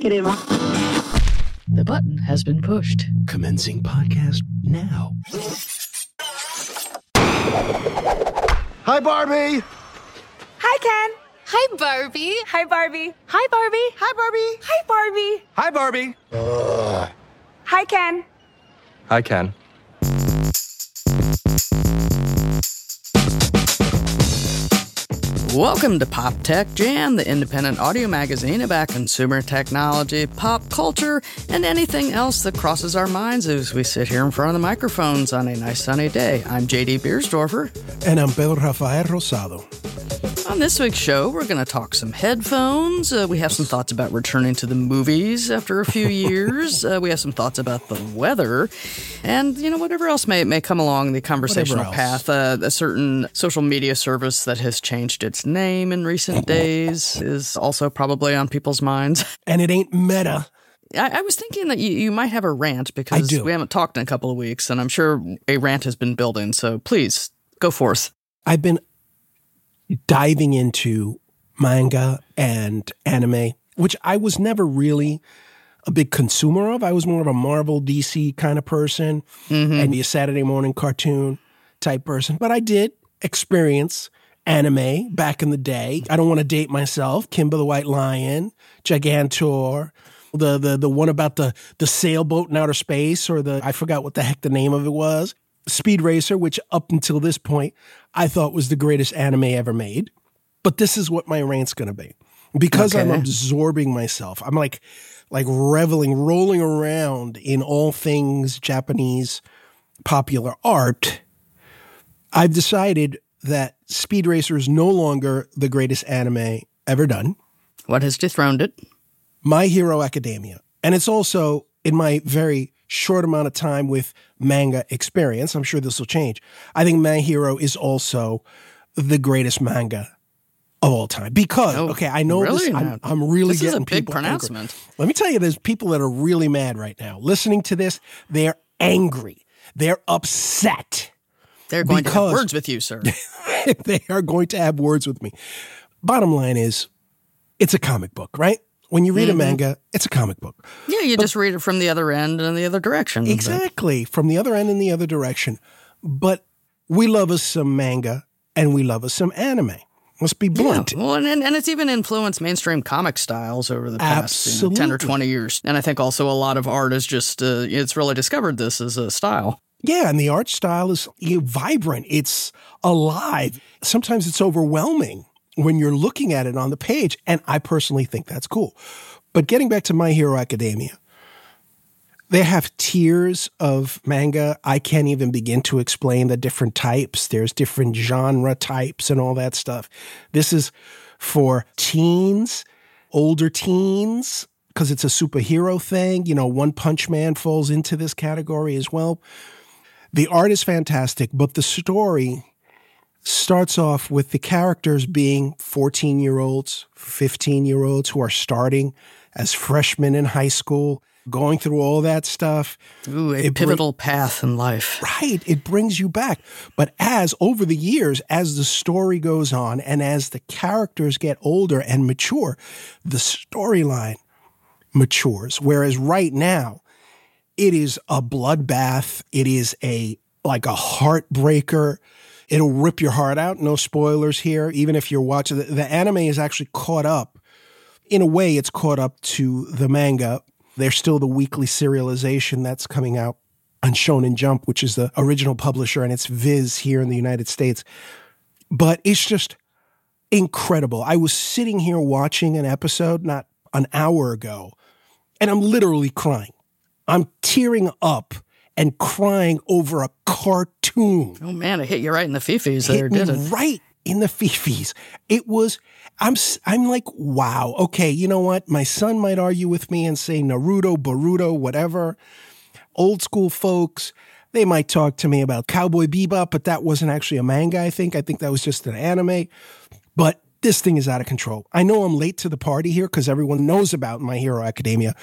crema. The button has been pushed. Commencing podcast now. Hi, Barbie. Hi, Ken. Hi, Barbie. Hi, Barbie. Hi, Barbie. Hi, Barbie. Hi, Barbie. Hi, Barbie. Hi, Ken. Hi, Ken. Welcome to Pop Tech Jam, the independent audio magazine about consumer technology, pop culture, and anything else that crosses our minds as we sit here in front of the microphones on a nice sunny day. I'm JD Biersdorfer. And I'm Pedro Rafael Rosado. This week's show, we're going to talk some headphones. Uh, we have some thoughts about returning to the movies after a few years. uh, we have some thoughts about the weather, and you know whatever else may may come along the conversational path. Uh, a certain social media service that has changed its name in recent days is also probably on people's minds. And it ain't meta. I, I was thinking that you, you might have a rant because we haven't talked in a couple of weeks, and I'm sure a rant has been building. So please go forth. I've been diving into manga and anime, which I was never really a big consumer of. I was more of a Marvel, DC kind of person mm-hmm. and be a Saturday morning cartoon type person. But I did experience anime back in the day. I don't want to date myself. Kimba the White Lion, Gigantor, the the the one about the the sailboat in outer space, or the I forgot what the heck the name of it was. Speed Racer, which up until this point I thought was the greatest anime ever made. But this is what my rant's going to be. Because I'm absorbing myself. I'm like like reveling, rolling around in all things Japanese popular art. I've decided that Speed Racer is no longer the greatest anime ever done. What has dethroned it? My Hero Academia. And it's also in my very short amount of time with manga experience. I'm sure this will change. I think My Hero is also the greatest manga of all time because Oh, okay, I know this. really I'm. I'm really This is a getting big people angry. pronouncement. Let me tell you, there's people that are really mad right now. Listening to this, they're angry. They're upset. They're going to have words with you, sir. they are going to have words with me. Bottom line is, it's a comic book, right? When you read Mm-hmm. a manga, it's a comic book. Yeah, you just read it from the other end and the other direction. but- Exactly. From the other end and the other direction. But we love us some manga and we love us some anime. Let's be Yeah, blunt. well, and, and it's even influenced mainstream comic styles over the past you know, 10 or 20 years. And I think also a lot of art is just, uh, it's really discovered this as a style. Yeah, and the art style is you know, vibrant. It's alive. Sometimes it's overwhelming when you're looking at it on the page. And I personally think that's cool. But getting back to My Hero Academia, they have tiers of manga. I can't even begin to explain the different types. There's different genre types and all that stuff. This is for teens, older teens, because it's a superhero thing. You know, One Punch Man falls into this category as well. The art is fantastic, but the story starts off with the characters being 14 year olds, 15 year olds who are starting as freshmen in high school, going through all that stuff. Ooh, a It pivotal path in life. Right. It brings you back. But as over the years, as the story goes on and as the characters get older and mature, the storyline matures. Whereas right now, it is a bloodbath. It is a like a heartbreaker. It'll rip your heart out. No spoilers here. Even if you're watching the, the anime is actually caught up. In a way, it's caught up to the manga. There's still the weekly serialization that's coming out on Shonen Jump, which is the original publisher, and it's Viz here in the United States. But it's just incredible. I was sitting here watching an episode not an hour ago, and I'm literally crying. I'm tearing up and crying over a cartoon. Oh, man, it hit you right in the fifis there, Hit me did it? right in the fifis. It was. I'm. I'm like, wow. Okay, you know what? My son might argue with me and say Naruto, Boruto, whatever. Old school folks. They might talk to me about Cowboy Bebop, but that wasn't actually a manga. I think. I think that was just an anime. But this thing is out of control. I know I'm late to the party here because everyone knows about My Hero Academia.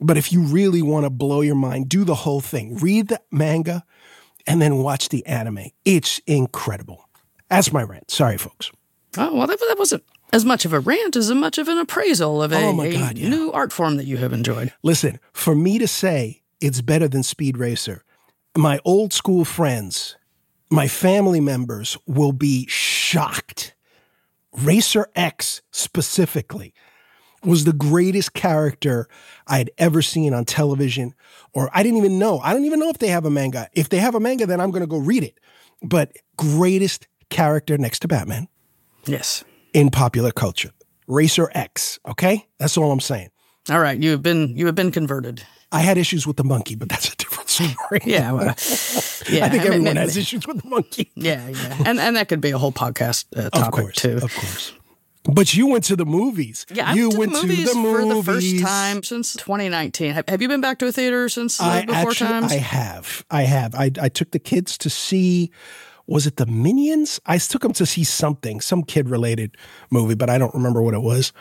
But if you really want to blow your mind, do the whole thing. Read the manga and then watch the anime. It's incredible. That's my rant. Sorry, folks. Oh, well, that, that wasn't as much of a rant as much of an appraisal of oh a, Oh my God, yeah. new art form that you have enjoyed. Listen, for me to say it's better than Speed Racer, my old school friends, my family members will be shocked. Racer X specifically was the greatest character I had ever seen on television, or I didn't even know. I don't even know if they have a manga. If they have a manga, then I'm going to go read it. But greatest character next to Batman Yes. in popular culture. Racer X, okay? That's all I'm saying. All right, you have been you have been converted. I had issues with the monkey, but that's a different story. Yeah, well, yeah. I think mean, everyone ma- has issues with the monkey. Yeah, yeah, and and that could be a whole podcast uh, topic Of course, too. of course. But you went to the movies. Yeah, I you went, to, the movies for the first time since 2019. Have, have you been back to a theater since uh, I before actually, times? I have, I have. I, I took the kids to see. Was it the Minions? I took them to see something, some kid related movie, but I don't remember what it was.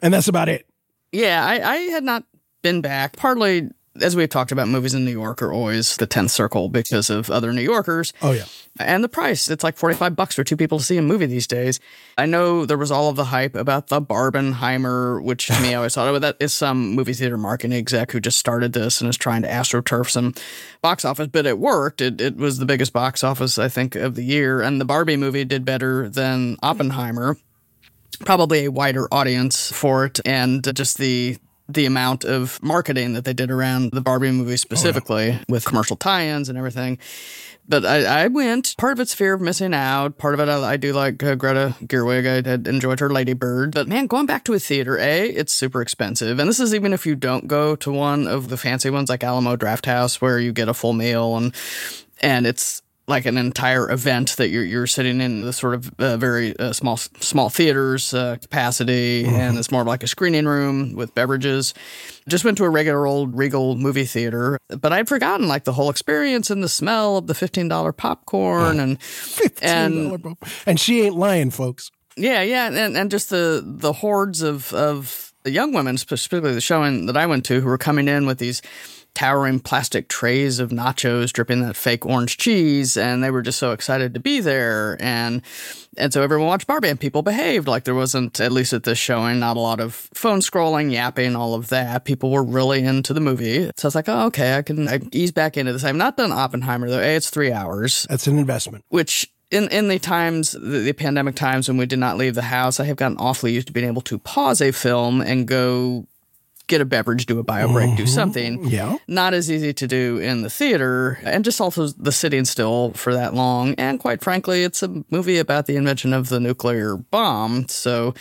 And that's about it. Yeah, I, I had not been back. Partly, as we've talked about, movies in New York are always the 10th circle because of other New Yorkers. Oh yeah. And the price, it's like 45 bucks for two people to see a movie these days. I know there was all of the hype about the Barbenheimer, which to me, I always thought, oh, that is some movie theater marketing exec who just started this and is trying to astroturf some box office, but it worked. It, it was the biggest box office, I think, of the year. And the Barbie movie did better than Oppenheimer probably a wider audience for it and just the the amount of marketing that they did around the Barbie movie specifically with commercial tie-ins and everything. But I, I went. Part of it's fear of missing out. Part of it, I, I do like uh, Greta Gerwig. I had enjoyed her Lady Bird. But man, going back to a theater, A, it's super expensive. And this is even if you don't go to one of the fancy ones like Alamo Drafthouse where you get a full meal and and it's like an entire event that you're you're sitting in the sort of uh, very uh, small small theaters uh, capacity, and it's more of like a screening room with beverages. Just went to a regular old Regal movie theater, but I'd forgotten like the whole experience and the smell of the fifteen dollar popcorn and and $15 and she ain't lying, folks. yeah, yeah, and and just the the hordes of of the young women, specifically the showing that I went to, who were coming in with these towering plastic trays of nachos dripping that fake orange cheese, and they were just so excited to be there, and and so everyone watched Barbie, and people behaved like there wasn't, at least at this showing, not a lot of phone scrolling, yapping, all of that. People were really into the movie, so I was like, oh, okay, I can I ease back into this. I've not done Oppenheimer though. A, it's three hours That's an investment. which in, in the times, the, the pandemic times when we did not leave the house, I have gotten awfully used to being able to pause a film and go get a beverage, do a bio break, do something. Yeah. Not as easy to do in the theater, and just also the sitting still for that long. And quite frankly, it's a movie about the invention of the nuclear bomb. So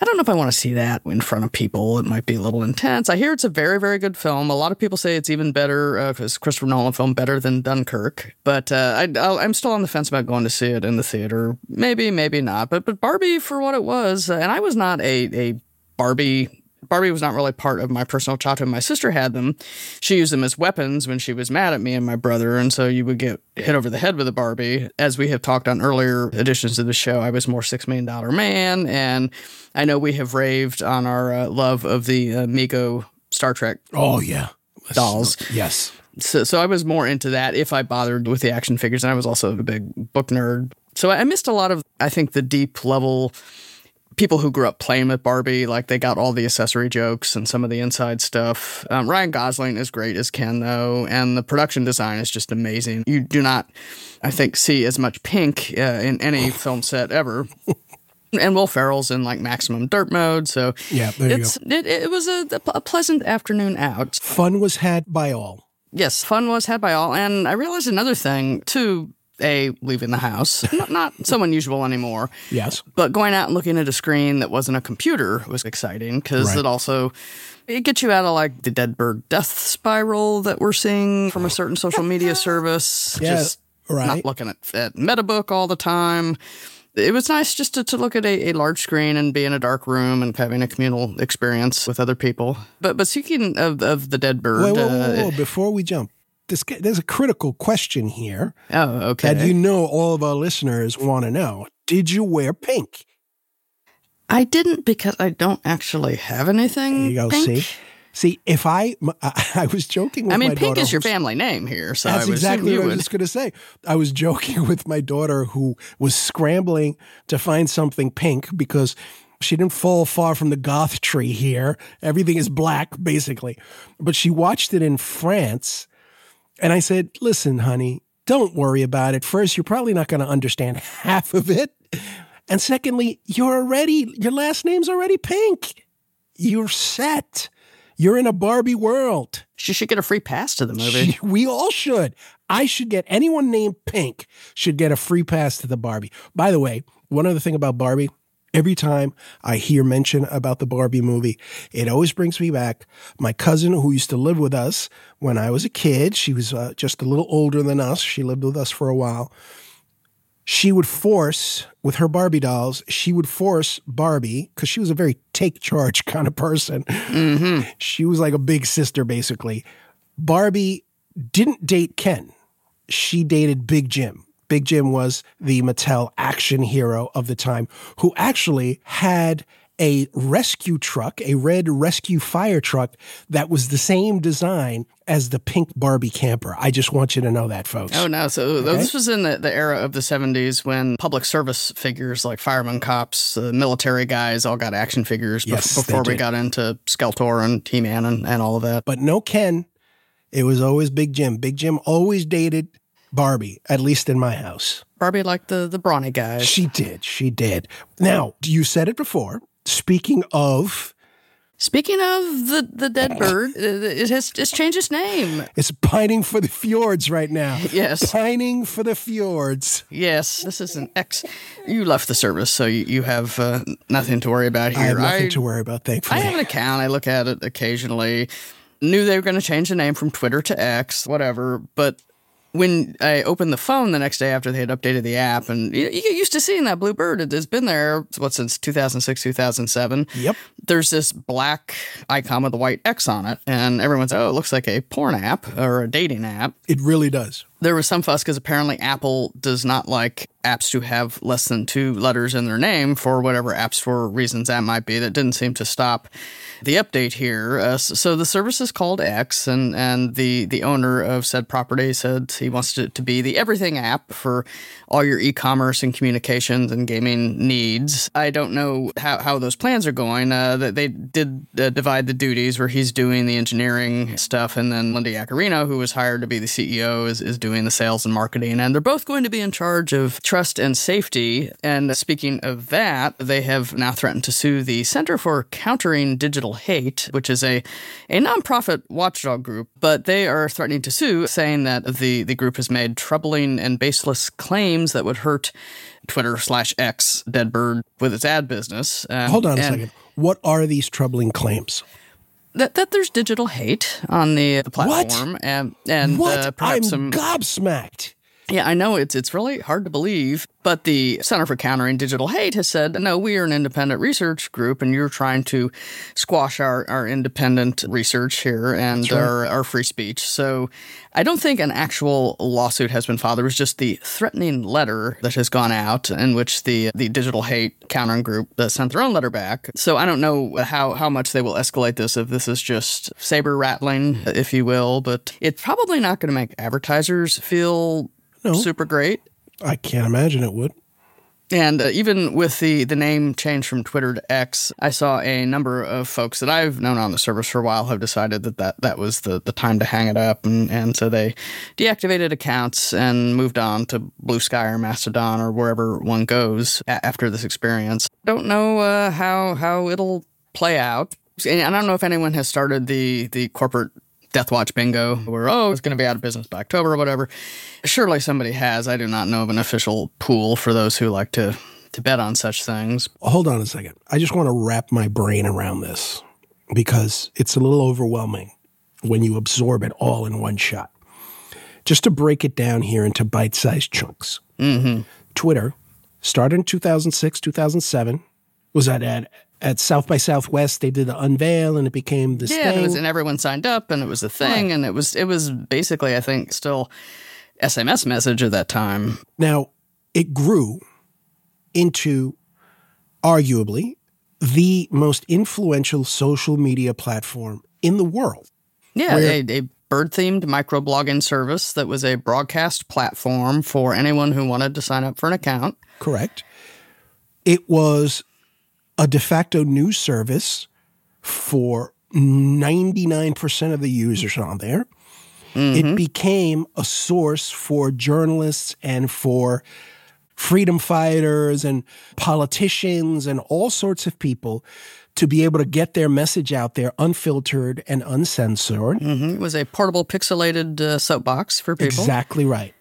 I don't know if I want to see that in front of people. It might be a little intense. I hear it's a very, very good film. A lot of people say it's even better because Christopher Nolan film better than Dunkirk. But uh, I, I'm still on the fence about going to see it in the theater. Maybe, maybe not. But but Barbie for what it was, uh, and I was not a a Barbie. Barbie was not really part of my personal childhood. My sister had them. She used them as weapons when she was mad at me and my brother. And so you would get hit over the head with a Barbie. As we have talked on earlier editions of the show, I was more Six Million Dollar Man. And I know we have raved on our uh, love of the uh, Mego Star Trek Oh yeah. dolls. Yes. So, so I was more into that if I bothered with the action figures. And I was also a big book nerd. So I missed a lot of, I think, the deep level people who grew up playing with Barbie. Like they got all the accessory jokes and some of the inside stuff. Um, Ryan Gosling is great as Ken, though. And the production design is just amazing. You do not, I think, see as much pink uh, in any film set ever. And Will Ferrell's in like maximum dirt mode, so Yeah, there you it's it, it was a, a pleasant afternoon out. Fun was had by all. Yes, fun was had by all. And I realized another thing too. A leaving the house, not, not so unusual anymore. Yes. But going out and looking at a screen that wasn't a computer was exciting because Right. it also it gets you out of like the dead bird death spiral that we're seeing from a certain social media service. Yeah, just right. not looking at, at MetaBook all the time. It was nice just to, to look at a, a large screen and be in a dark room and having a communal experience with other people. But but speaking of, of the dead bird, Wait, whoa, uh, whoa, whoa, Before we jump, this, there's a critical question here oh okay, that you know all of our listeners want to know. Did you wear pink? I didn't because I don't actually have anything. There you go. pink. See, see. If I, I, was joking with I mean, pink daughter is your family name here, so That's exactly what I was just going to say. I was joking with my daughter who was scrambling to find something pink because She didn't fall far from the goth tree here. Everything is black, basically. But she watched it in France. And I said, listen, honey, don't worry about it. First, you're probably not going to understand half of it. And secondly, you're already, your last name's already pink. You're set. You're in a Barbie world. She should get a free pass to the movie. We all should. I should get anyone named Pink should get a free pass to the Barbie. By the way, one other thing about Barbie, every time I hear mention about the Barbie movie, it always brings me back. My cousin who used to live with us when I was a kid, she was uh, just a little older than us. She lived with us for a while. She would force, with her Barbie dolls, she would force Barbie, because she was a very take charge kind of person. She was like a big sister, basically. Barbie didn't date Ken. She dated Big Jim. Big Jim was the Mattel action hero of the time who actually had a rescue truck, a red rescue fire truck that was the same design as the pink Barbie camper. I just want you to know that, folks. Oh no! So this was in the, the era of the '70s when public service figures like firemen, cops, uh, military guys all got action figures. Yes, before we did. got into Skeletor and He-Man and, and all of that. But no Ken. It was always Big Jim. Big Jim always dated Barbie, at least in my house. Barbie liked the the brawny guys. She did. She did. Now, you said it before. Speaking of, Speaking of the the dead bird, it it has it's changed its name. it's pining for the fjords right now. Yes. Pining for the fjords. Yes, this is an ex. You left the service, so you, you have uh, nothing to worry about here. I have nothing to worry about, thankfully. I have an account. I look at it occasionally. Knew they were going to change the name from Twitter to X, whatever. But when I opened the phone the next day after they had updated the app, and you, you get used to seeing that blue bird. It has been there, what, since 2006, 2007. Yep. There's this black icon with a white X on it, and everyone's, oh, it looks like a porn app or a dating app It really does. There was some fuss because apparently Apple does not like apps to have less than two letters in their name for whatever apps for reasons that might be. That didn't seem to stop the update here. Uh, so the service is called X, and and the the owner of said property said he wants it to be the everything app for all your e-commerce and communications and gaming needs. I don't know how, how those plans are going. Uh, they did uh, divide the duties where he's doing the engineering stuff, and then Linda Yaccarino, who was hired to be the CEO, is, is doing the sales and marketing. And they're both going to be in charge of trust and safety. And speaking of that, they have now threatened to sue the Center for Countering Digital Hate, which is a, a nonprofit watchdog group, but they are threatening to sue, saying that the, the group has made troubling and baseless claims that would hurt Twitter slash X Deadbird with its ad business. Um, Hold on a second. What are these troubling claims? That, that there's digital hate on the, the What? platform, and and what? Uh, I'm perhaps some gobsmacked. Yeah, I know it's it's really hard to believe, but the Center for Countering Digital Hate has said, no, we are an independent research group, and you're trying to squash our, our independent research here and right. our, our free speech. So I don't think an actual lawsuit has been filed. There was just the threatening letter that has gone out in which the the Digital Hate Countering Group uh, sent their own letter back. So I don't know how, how much they will escalate this, if this is just saber rattling, if you will, but it's probably not going to make advertisers feel No. super great. I can't imagine it would. And uh, even with the, the name change from Twitter to X, I saw a number of folks that I've known on the service for a while have decided that that, that was the, the time to hang it up. And, and so they deactivated accounts and moved on to Blue Sky or Mastodon or wherever one goes a- after this experience. Don't know uh, how, how it'll play out. And I don't know if anyone has started the, the corporate Death Watch bingo where, oh, it's going to be out of business by October or whatever. Surely somebody has. I do not know of an official pool for those who like to, to bet on such things. Hold on a second. I just want to wrap my brain around this because it's a little overwhelming when you absorb it all in one shot. Just to break it down here into bite sized chunks. Mm-hmm. Twitter started in 2006, 2007. Was that at, at South by Southwest? They did the unveil and it became this Yeah, and, thing. was, and everyone signed up, and it was a thing, and it was it was basically, I think, still SMS message at that time. Now, it grew into arguably the most influential social media platform in the world. Yeah, a, a bird themed microblogging service that was a broadcast platform for anyone who wanted to sign up for an account. Correct. It was a de facto news service for 99% of the users on there. It became a source for journalists and for freedom fighters and politicians and all sorts of people to be able to get their message out there unfiltered and uncensored. It was a portable pixelated uh, soapbox for people. Exactly right.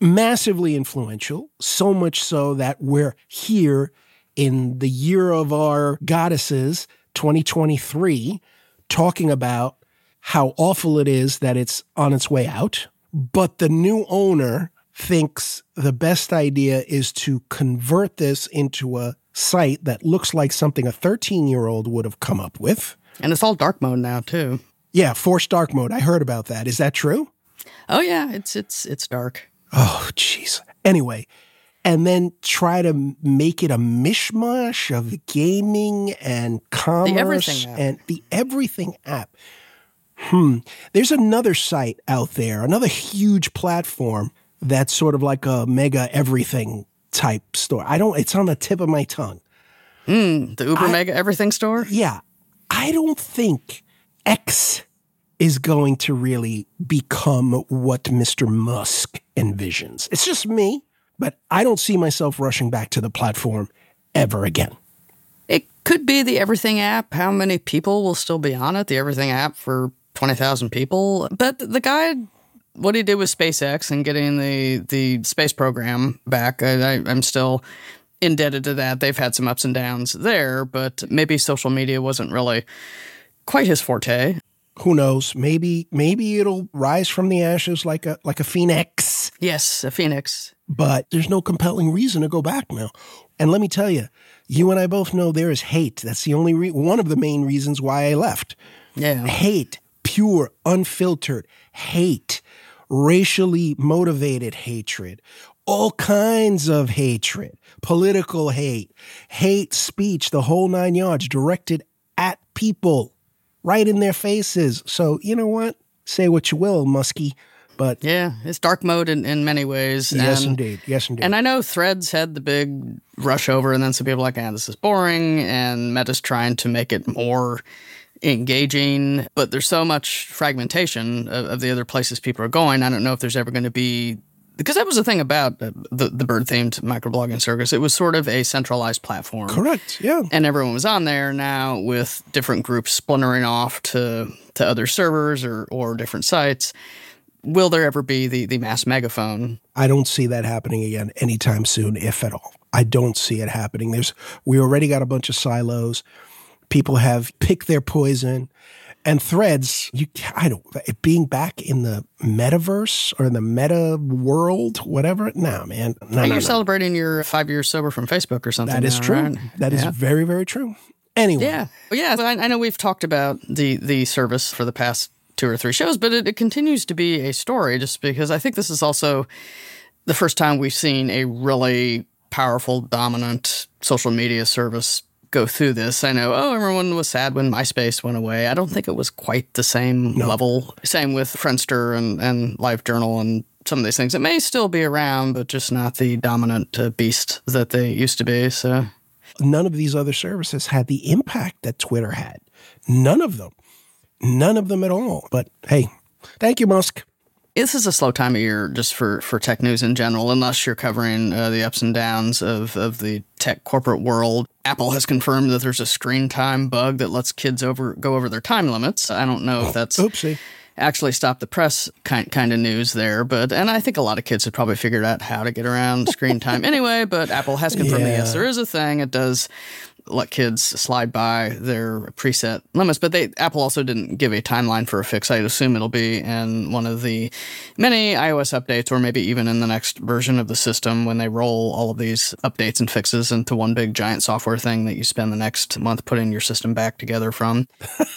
Massively influential, so much so that we're here in the year of our goddesses, 2023, talking about how awful it is that it's on its way out. But the new owner thinks the best idea is to convert this into a site that looks like something a 13 year old would have come up with. And it's all dark mode now too. Yeah, forced dark mode. I heard about that. Is that true? Oh yeah, it's it's it's dark. Oh, jeez. Anyway, and then try to make it a mishmash of gaming and commerce Everything app. and the everything app. Hmm. There's another site out there, another huge platform that's sort of like a mega everything type store. I don't. It's on the tip of my tongue. The Uber Mega Everything store. Yeah, I don't think X is going to really become what Mr. Musk envisions. It's just me, but I don't see myself rushing back to the platform ever again. It could be the Everything app. How many people will still be on it? The Everything app for 20,000 people. But the guy, what he did with SpaceX and getting the, the space program back, I, I, I'm still indebted to that. They've had some ups and downs there, but maybe social media wasn't really quite his forte. Who knows? Maybe maybe it'll rise from the ashes like a like a phoenix. Yes, a phoenix. But there's no compelling reason to go back now. And let me tell you, you and I both know there is hate. That's the only re- one of the main reasons why I left. Yeah. hate, pure, unfiltered hate, racially motivated hatred, all kinds of hatred, political hate, hate speech, the whole nine yards directed at people right in their faces. So, you know what? Say what you will, Muskie, but Yeah, it's dark mode in, in many ways. yes, and- indeed. Yes, indeed. And I know Threads had the big rush over, and then some people like, ah, this is boring. And Meta's trying to make it more engaging. But there's so much fragmentation of, of the other places people are going. I don't know if there's ever going to be. Because that was the thing about uh, the, the bird themed microblogging circus. It was sort of a centralized platform. Correct. Yeah. And everyone was on there now with different groups splintering off to, to other servers or, or different sites. Will there ever be the, the mass megaphone I don't see that happening again anytime soon, if at all. I don't see it happening. There's we already got a bunch of silos. People have picked their poison. And threads, you I don't it being back in the metaverse or in the meta world, whatever. No, man. No, no, you're no. celebrating your five years sober from Facebook or something. That is now, true. right? That is Yeah. very, very true. Anyway. Yeah, yeah. I, I know we've talked about the the service for the past two or three shows, but it, it continues to be a story. Just because I think this is also the first time we've seen a really powerful, dominant social media service go through this. I know, oh, everyone was sad when MySpace went away. I don't think it was quite the same level. Same with Friendster and, and LiveJournal and some of these things. It may still be around, but just not the dominant uh, beast that they used to be. So. None of these other services had the impact that Twitter had. None of them. None of them at all. But hey, thank you, Musk. This is a slow time of year just for, for tech news in general, unless you're covering uh, the ups and downs of, of the tech corporate world. Apple has confirmed that there's a screen time bug that lets kids over go over their time limits. I don't know if that's Oopsie. actually stopped the press kind kind of news there, but and I think a lot of kids have probably figured out how to get around screen time anyway. But Apple has confirmed that yes, there is a thing. It does let kids slide by their preset limits, but they Apple also didn't give a timeline for a fix. I'd assume it'll be in one of the many iOS updates, or maybe even in the next version of the system when they roll all of these updates and fixes into one big giant software thing that you spend the next month putting your system back together from.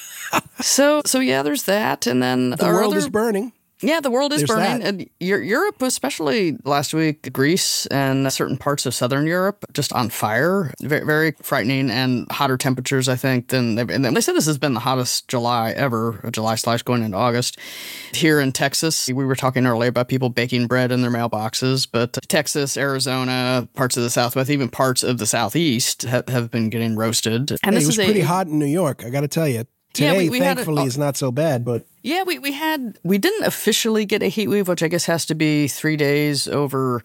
so, so yeah, there's that, and then The world other- is burning. Yeah, the world is There's burning. that. And Europe, especially last week, Greece and certain parts of southern Europe, just on fire. Very, very frightening and hotter temperatures, I think, than they've, and they said this has been the hottest July ever, uh, July slash going into August. Here in Texas, we were talking earlier about people baking bread in their mailboxes, but Texas, Arizona, parts of the Southwest, even parts of the Southeast have, have been getting roasted. And Hey, this it was is pretty a, hot in New York. I got to tell you. Yeah, Today, we- we had a- thankfully, oh. is not so bad, but Yeah, we, we had we didn't officially get a heat wave, which I guess has to be three days over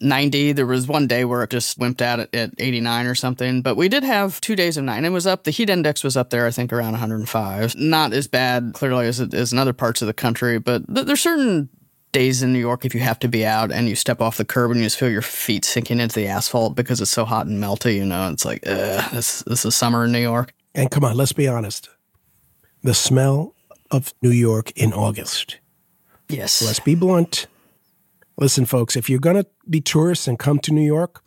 ninety. There was one day where it just wimped out at, at eighty nine or something, but we did have two days of nine. It was up. The heat index was up there, I think, around one hundred and five. Not as bad, clearly, as is in other parts of the country, but th- there's certain days in New York if you have to be out and you step off the curb and you just feel your feet sinking into the asphalt because it's so hot and melty. You know, it's like, ugh, this this is summer in New York. and come on, let's be honest. The smell of New York in August. Yes. Let's be blunt. Listen, folks, if you're going to be tourists and come to New York,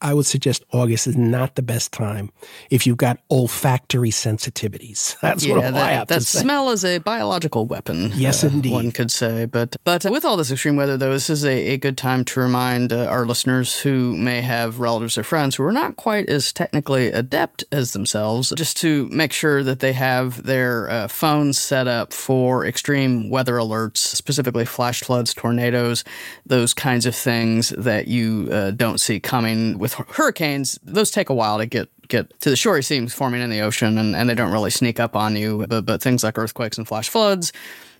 I would suggest August is not the best time if you've got olfactory sensitivities. That's what I have that to say. smell is a biological weapon. Yes, uh, indeed. One could say, but but with all this extreme weather, though, this is a, a good time to remind uh, our listeners who may have relatives or friends who are not quite as technically adept as themselves, just to make sure that they have their uh, phones set up for extreme weather alerts, specifically flash floods, tornadoes, those kinds of things that you uh, don't see coming. With hurricanes, those take a while to get get to the shore. You see them forming in the ocean, and, and they don't really sneak up on you. But, but things like earthquakes and flash floods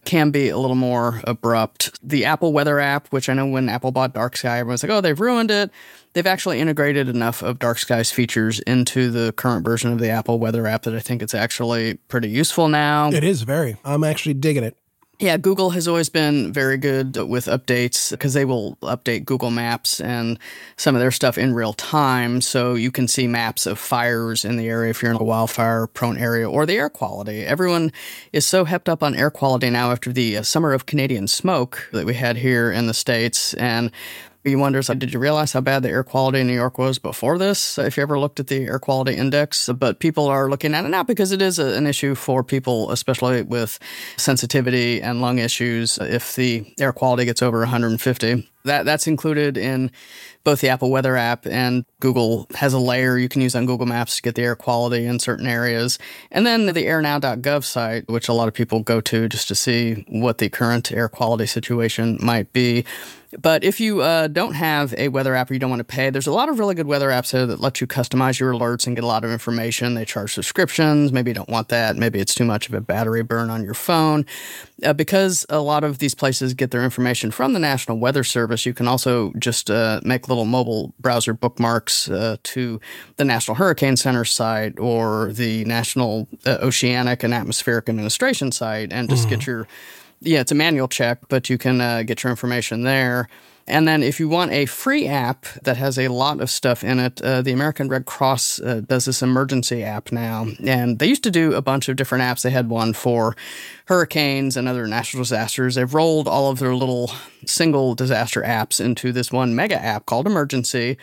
can be a little more abrupt. The Apple Weather app, which I know when Apple bought Dark Sky, everyone's like, oh, they've ruined it. They've actually integrated enough of Dark Sky's features into the current version of the Apple Weather app that I think it's actually pretty useful now. It is very. I'm actually digging it. Yeah, Google has always been very good with updates because they will update Google Maps and some of their stuff in real time. So you can see maps of fires in the area if you're in a wildfire prone area or the air quality. Everyone is so hepped up on air quality now after the uh, summer of Canadian smoke that we had here in the States. And you wonder, so did you realize how bad the air quality in New York was before this? If you ever looked at the air quality index, but people are looking at it now because it is an issue for people, especially with sensitivity and lung issues. If the air quality gets over 150, that that's included in both the Apple Weather app and Google has a layer you can use on Google Maps to get the air quality in certain areas. And then the airnow.gov site, which a lot of people go to just to see what the current air quality situation might be. But if you uh, don't have a weather app or you don't want to pay, there's a lot of really good weather apps there that let you customize your alerts and get a lot of information. They charge subscriptions. Maybe you don't want that. Maybe it's too much of a battery burn on your phone. Uh, because a lot of these places get their information from the National Weather Service, you can also just uh, make little mobile browser bookmarks uh, to the National Hurricane Center site or the National uh, Oceanic and Atmospheric Administration site and just get your yeah, it's a manual check, but you can uh, get your information there. And then if you want a free app that has a lot of stuff in it, uh, the American Red Cross uh, does this emergency app now. And they used to do a bunch of different apps. They had one for hurricanes and other natural disasters. They've rolled all of their little single disaster apps into this one mega app called Emergency.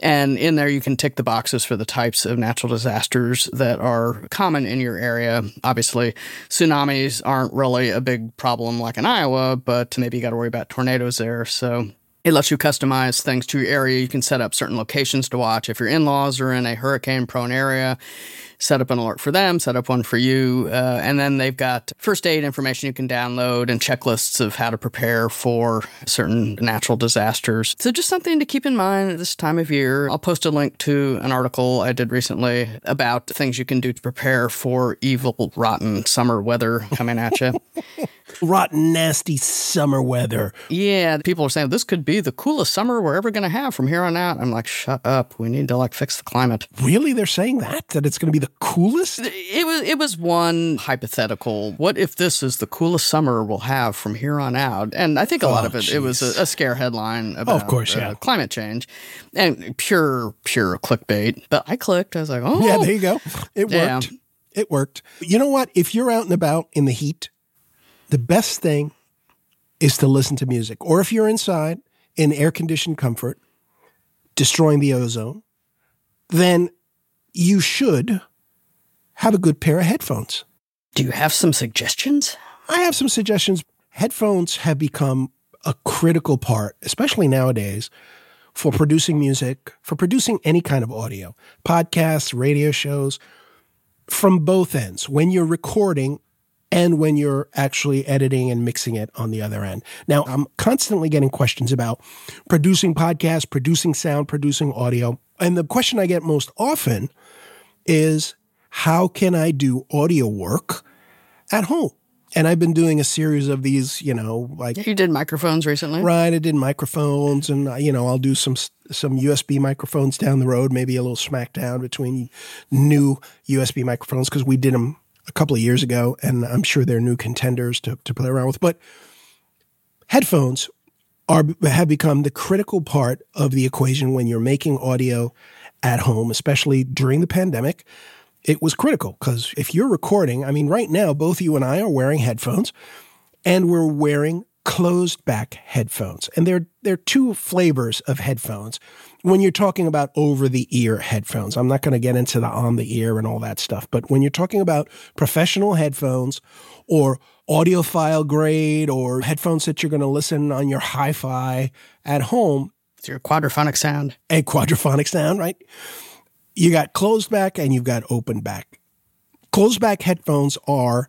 And in there, you can tick the boxes for the types of natural disasters that are common in your area. Obviously, tsunamis aren't really a big problem like in Iowa, but maybe you got to worry about tornadoes there. So it lets you customize things to your area. You can set up certain locations to watch. If your in laws are in a hurricane prone area, set up an alert for them, set up one for you. Uh, and then they've got first aid information you can download and checklists of how to prepare for certain natural disasters. So just something to keep in mind at this time of year. I'll post a link to an article I did recently about things you can do to prepare for evil, rotten summer weather coming at you. Rotten, nasty summer weather. Yeah, people are saying this could be the coolest summer we're ever going to have from here on out. I'm like, shut up. We need to like fix the climate. Really? They're saying that? That it's going to be the coolest? It was it was one hypothetical. What if this is the coolest summer we'll have from here on out? And I think a lot Oh, of it it was a, a scare headline about course, uh, yeah. climate change and pure pure clickbait. But I clicked. I was like, oh Yeah, there you go. It Yeah. worked. It worked. You know what? If you're out and about in the heat, the best thing is to listen to music. Or if you're inside in air conditioned comfort, destroying the ozone, then you should have a good pair of headphones. Do you have some suggestions? I have some suggestions. headphones have become a critical part, especially nowadays, for producing music, for producing any kind of audio, podcasts, radio shows, from both ends. When you're recording and when you're actually editing and mixing it on the other end. Now, I'm constantly getting questions about producing podcasts, producing sound, producing audio. And the question I get most often is how can I do audio work at home? And I've been doing a series of these, you know, like You did microphones recently. right. I did microphones, and uh, you know, I'll do some some USB microphones down the road. Maybe a little smackdown between new USB microphones because we did them a couple of years ago, and I'm sure they're new contenders to to play around with. But headphones are have become the critical part of the equation when you're making audio at home, especially during the pandemic it was critical because if you're recording, I mean, right now, both you and I are wearing headphones and we're wearing closed back headphones. And there, there are two flavors of headphones when you're talking about over the ear headphones. I'm not going to get into the on the ear and all that stuff, but when you're talking about professional headphones or audiophile grade or headphones that you're going to listen on your hi fi at home, It's your quadraphonic sound. a quadraphonic sound, right? You got closed back and you've got open back. Closed back headphones are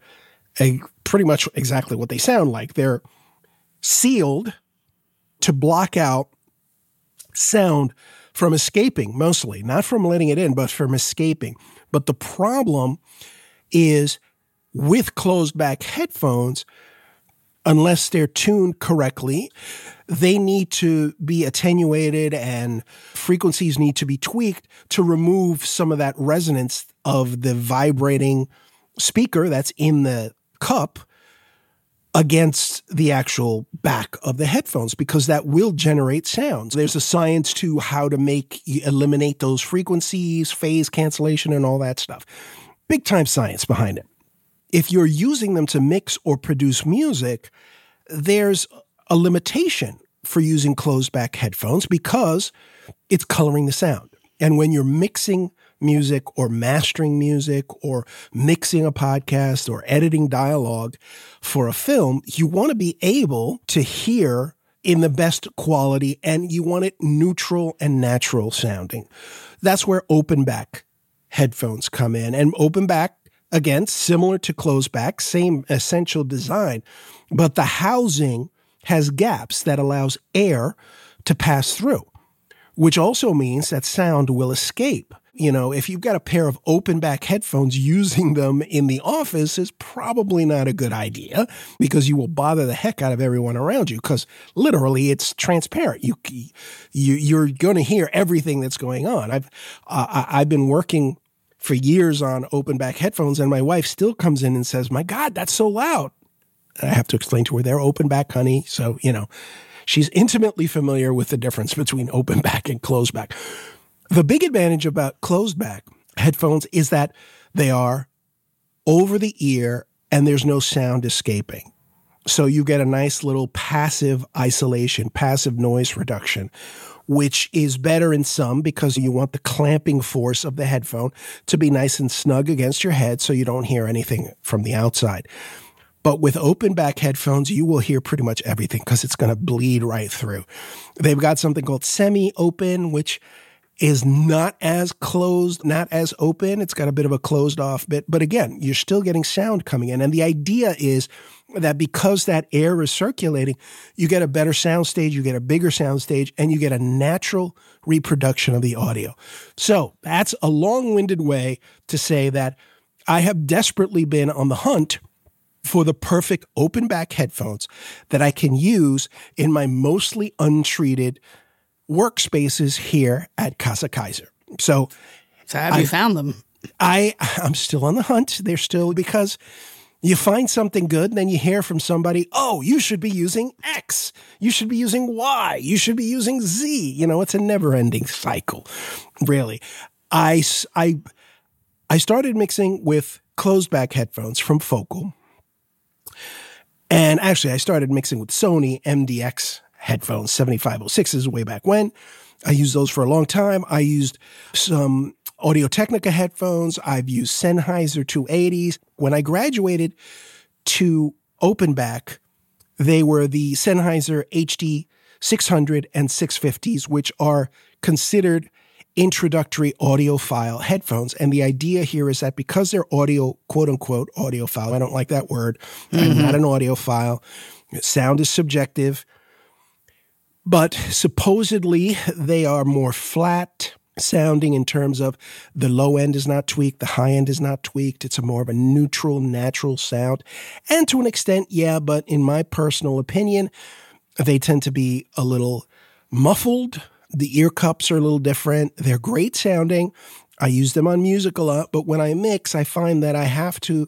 a pretty much exactly what they sound like. They're sealed to block out sound from escaping mostly, not from letting it in, but from escaping. But the problem is with closed back headphones, unless they're tuned correctly, they need to be attenuated and frequencies need to be tweaked to remove some of that resonance of the vibrating speaker that's in the cup against the actual back of the headphones because that will generate sounds. There's a science to how to make eliminate those frequencies, phase cancellation and all that stuff. Big time science behind it. If you're using them to mix or produce music, there's a limitation for using closed back headphones because it's coloring the sound. And when you're mixing music or mastering music or mixing a podcast or editing dialogue for a film, you want to be able to hear in the best quality and you want it neutral and natural sounding. That's where open back headphones come in. And open back, again, similar to closed back, same essential design, but the housing has gaps that allows air to pass through, which also means that sound will escape. You know, if you've got a pair of open back headphones, using them in the office is probably not a good idea because you will bother the heck out of everyone around you because literally it's transparent. You, you you're going to hear everything that's going on. I've uh, I've been working for years on open back headphones, and my wife still comes in and says, "My God, that's so loud." I have to explain to her they're open back, honey. So you know, she's intimately familiar with the difference between open back and closed back. The big advantage about closed back headphones is that they are over the ear and there's no sound escaping. So you get a nice little passive isolation, passive noise reduction, which is better in some because you want the clamping force of the headphone to be nice and snug against your head so you don't hear anything from the outside. But with open back headphones, you will hear pretty much everything because it's going to bleed right through. They've got something called semi open, which is not as closed, not as open. It's got a bit of a closed off bit, but again, you're still getting sound coming in. And the idea is that because that air is circulating, you get a better sound stage, you get a bigger sound stage, and you get a natural reproduction of the audio. So that's a long winded way to say that I have desperately been on the hunt for the perfect open back headphones that I can use in my mostly untreated workspaces here at Casa Kaiser. So So have you found them? I I'm still on the hunt. They're still because you find something good, then you hear from somebody, oh, you should be using X. You should be using Y. You should be using Z. You know, it's a never ending cycle, really. I, I, I started mixing with closed back headphones from Focal. And actually, I started mixing with Sony MDR headphones, 7506s way back when. I used those for a long time. I used some Audio Technica headphones. I've used Sennheiser 280s. When I graduated to open back, They were the Sennheiser HD 600 and 650s, which are considered introductory audiophile headphones. And the idea here is that because they're audio, quote unquote, audiophile, I don't like that word. I'm mm-hmm. not an audiophile. Sound is subjective. But supposedly they are more flat sounding in terms of the low end is not tweaked, the high end is not tweaked. It's a more of a neutral, natural sound. And to an extent, yeah, but in my personal opinion, they tend to be a little muffled. The ear cups are a little different. They're great sounding. I use them on music a lot, but when I mix, I find that I have to,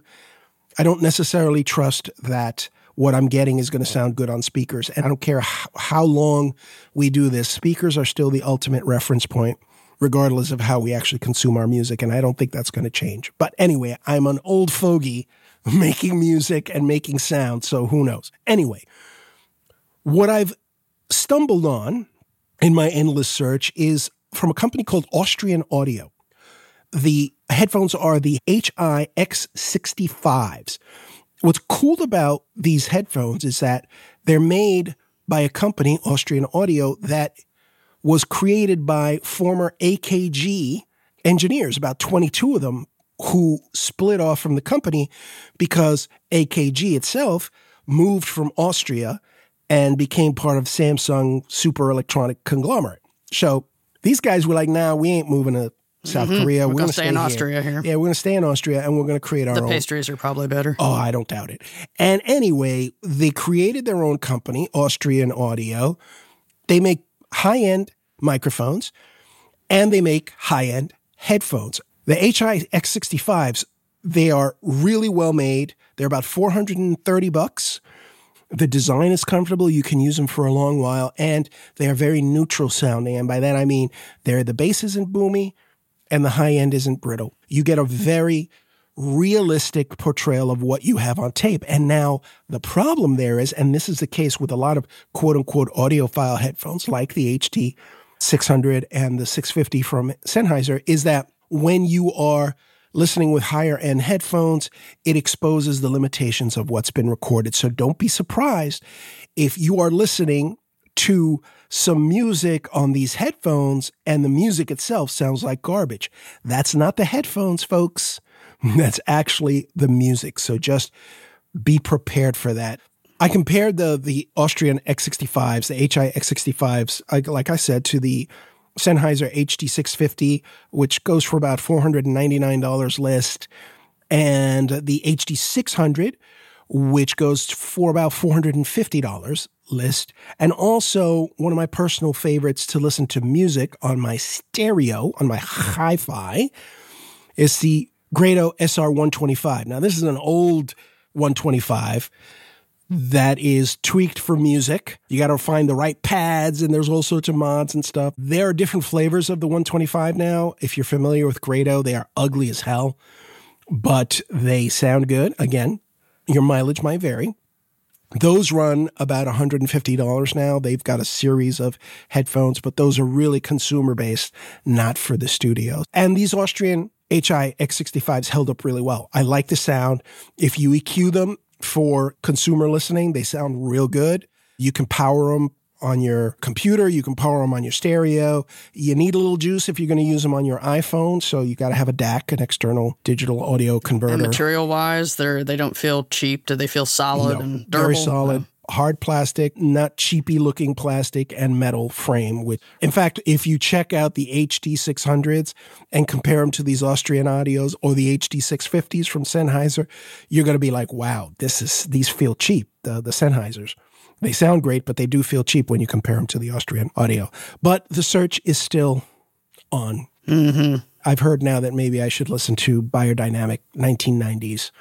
I don't necessarily trust that what I'm getting is going to sound good on speakers. And I don't care how, long we do this, speakers are still the ultimate reference point, regardless of how we actually consume our music. And I don't think that's going to change. But anyway, I'm an old fogey making music and making sound, so who knows? Anyway, what I've stumbled on in my endless search is from a company called Austrian Audio. The headphones are the HI X65s. What's cool about these headphones is that they're made by a company, Austrian Audio, that was created by former AKG engineers, about 22 of them, who split off from the company because AKG itself moved from Austria and became part of Samsung super electronic conglomerate. So these guys were like, nah, we ain't moving to South mm-hmm. Korea. We're We're, gonna going to stay in Austria here." Yeah, we're going to stay in Austria and we're going to create our The own. pastries are probably better. Oh, I don't doubt it. And anyway, they created their own company, Austrian Audio. They make high end microphones and they make high end headphones. The HI X65s, they are really well made. They're about 430 bucks. The design is comfortable. You can use them for a long while and they are very neutral sounding. And by that, I mean they're the bass isn't boomy and the high end isn't brittle. You get a very realistic portrayal of what you have on tape. And now the problem there is, and this is the case with a lot of quote unquote audiophile headphones like the HD 600 and the 650 from Sennheiser, is that when you are listening with higher end headphones, it exposes the limitations of what's been recorded. So don't be surprised if you are listening to some music on these headphones and the music itself sounds like garbage. That's not the headphones, folks. That's actually the music. So just be prepared for that. I compared the the Austrian X65s, the HI X65s, I- like I said, to the Sennheiser HD650, which goes for about $499 list, and the HD600, which goes for about $450 list. And also, one of my personal favorites to listen to music on my stereo, on my hi fi, is the Grado SR125. Now, this is an old 125 that is tweaked for music. You got to find the right pads, and there's all sorts of mods and stuff. There are different flavors of the 125 now. If you're familiar with Grado, they are ugly as hell, but they sound good. Again, your mileage might vary. Those run about $150 now. They've got a series of headphones, but those are really consumer based, not for the studio. And these Austrian HI X65s held up really well. I like the sound. If you EQ them for consumer listening, they sound real good. You can power them on your computer, you can power them on your stereo. You need a little juice if you're going to use them on your iPhone, so you got to have a DAC, an external digital audio converter. And material wise, they're they don't feel cheap. Do they feel solid No, and durable? Very solid. Hard plastic, not cheapy looking plastic and metal frame. With, in fact, if you check out the HD 600s and compare them to these Austrian audios or the HD 650s from Sennheiser, you're going to be like, "Wow, this is these feel cheap." The the Sennheisers, they sound great, but they do feel cheap when you compare them to the Austrian audio. But the search is still on. Mm-hmm. I've heard now that maybe I should listen to Beyerdynamic 1990s,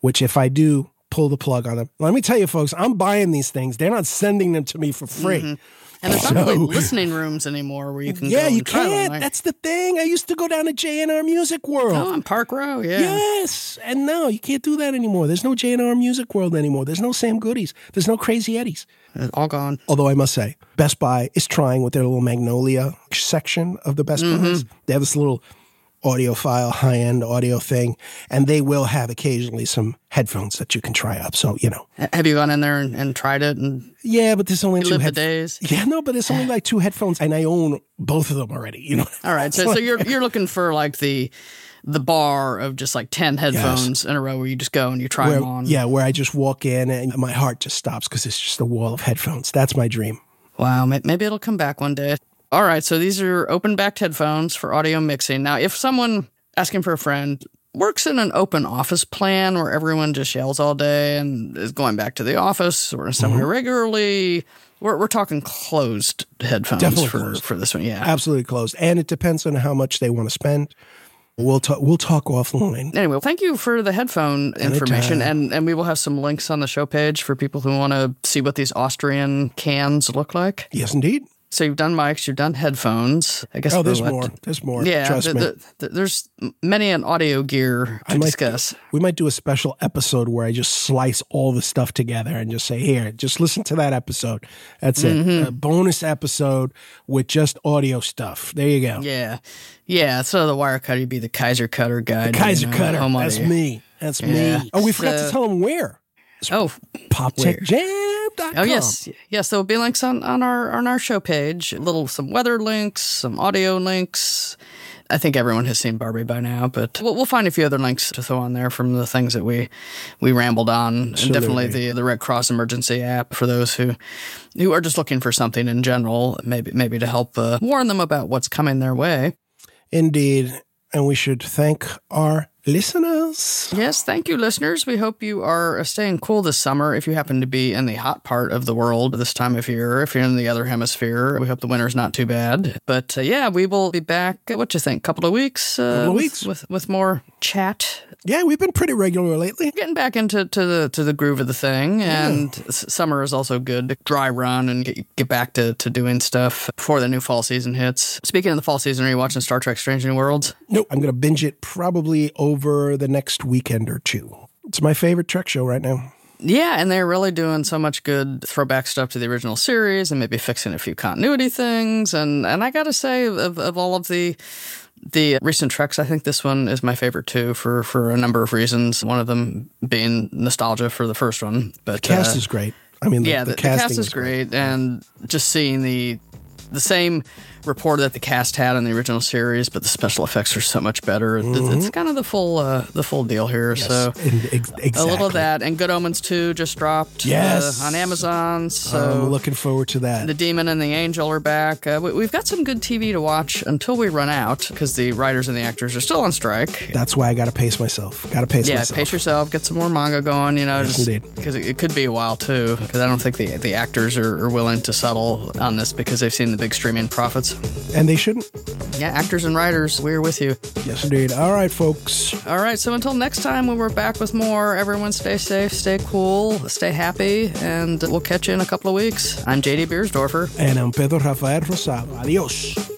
which if I do pull the plug on them, let me tell you, folks, I'm buying these things. They're not sending them to me for free. Mm-hmm. And there's not really listening rooms anymore where you can Yeah, you them, can't. right? That's the thing. I used to go down to J&R Music World. oh, on Park Row, yeah. Yes, and no, you can't do that anymore. There's no J&R Music World anymore. There's no Sam Goodies. There's no Crazy Eddies. Uh, All gone. Although I must say, Best Buy is trying with their little Magnolia section of the Best Buys. They have this little audiophile, high end audio thing, and they will have occasionally some headphones that you can try up. So you know, Have you gone in there and, and tried it and yeah, but there's only two head- days? Yeah, no, but it's only like two headphones, and I own both of them already. You know. All right, so so you're you're looking for like the the bar of just like ten headphones in a row where you just go and you try Where, them on. yeah, where I just walk in and my heart just stops because it's just a wall of headphones. That's my dream. Wow, maybe it'll come back one day. All right, so these are open backed headphones for audio mixing. Now, if someone asking for a friend works in an open office plan where everyone just yells all day and is going back to the office or somewhere Mm-hmm. regularly, we're, we're talking closed headphones Definitely for, closed. for this one. Yeah. Absolutely closed, and it depends on how much they want to spend. We'll talk. We'll talk offline. Anyway, thank you for the headphone information, and, and we will have some links on the show page for people who want to see what these Austrian cans look like. Yes, indeed. So you've done mics, you've done headphones. I guess Oh, there's more. There's more. Yeah, Trust the- me. the- the- there's many an audio gear to might- discuss. we might do a special episode where I just slice all the stuff together and just say, "Here, just listen to that episode." That's Mm-hmm. it. A bonus episode with just audio stuff. There you go. Yeah, yeah. So the wire cutter, you'd be the Kaiser cutter guy. Kaiser doing, uh, Cutter. That's me. That's Yeah. me. Oh, we forgot So- to tell them where. Oh, Oh yes, yes. There will be links on on our on our show page. A little some weather links, some audio links. I think everyone has seen Barbie by now, but we'll, we'll find a few other links to throw on there from the things that we we rambled on, and definitely the the Red Cross emergency app for those who who are just looking for something in general, maybe maybe to help uh, warn them about what's coming their way. Indeed. And we should thank our listeners. Yes, thank you, listeners. We hope you are staying cool this summer. If you happen to be in the hot part of the world this time of year, if you're in the other hemisphere, we hope the winter's not too bad. But uh, yeah, we will be back. What do you think? Couple of weeks. Uh, Couple of weeks. with with more chat. Yeah, we've been pretty regular lately. Getting back into to the to the groove of the thing, and summer is also good. to Dry run and get get back to, to doing stuff before the new fall season hits. Speaking of the fall season, are you watching Star Trek: Strange New Worlds? Nope. I'm going to binge it probably over the next weekend or two. It's my favorite Trek show right now. Yeah, and they're really doing so much good throwback stuff to the original series and maybe fixing a few continuity things. And and I gotta say, of, of all of the the recent treks, I think this one is my favorite too for for a number of reasons. One of them being nostalgia for the first one, but the Cast uh, is great. I mean, the, yeah, the, the, the cast is great, and just seeing the the same rapport that the cast had in the original series, but the special effects are so much better. It- It's kind of the full uh, the full deal here. So ex- exactly. a little of that, and Good Omens 2 just dropped Yes. uh, on Amazon. So I'm looking forward to that. the Demon and the Angel are back. Uh, we, we've got some good TV to watch until we run out because the writers and the actors are still on strike. That's why I got to pace myself. Got to pace Yeah, myself. pace yourself, get some more manga going, you know, Yes, just because it, it could be a while too. Because I don't think the the actors are, are willing to settle on this because they've seen the big streaming profits. And they shouldn't. Yeah, actors and writers, we're with you. Yes, indeed. All right, folks. All right, so until next time when we're back with more, everyone stay safe, stay cool, stay happy, and we'll catch you in a couple of weeks. I'm JD Biersdorfer. And I'm Pedro Rafael Rosado. Adios.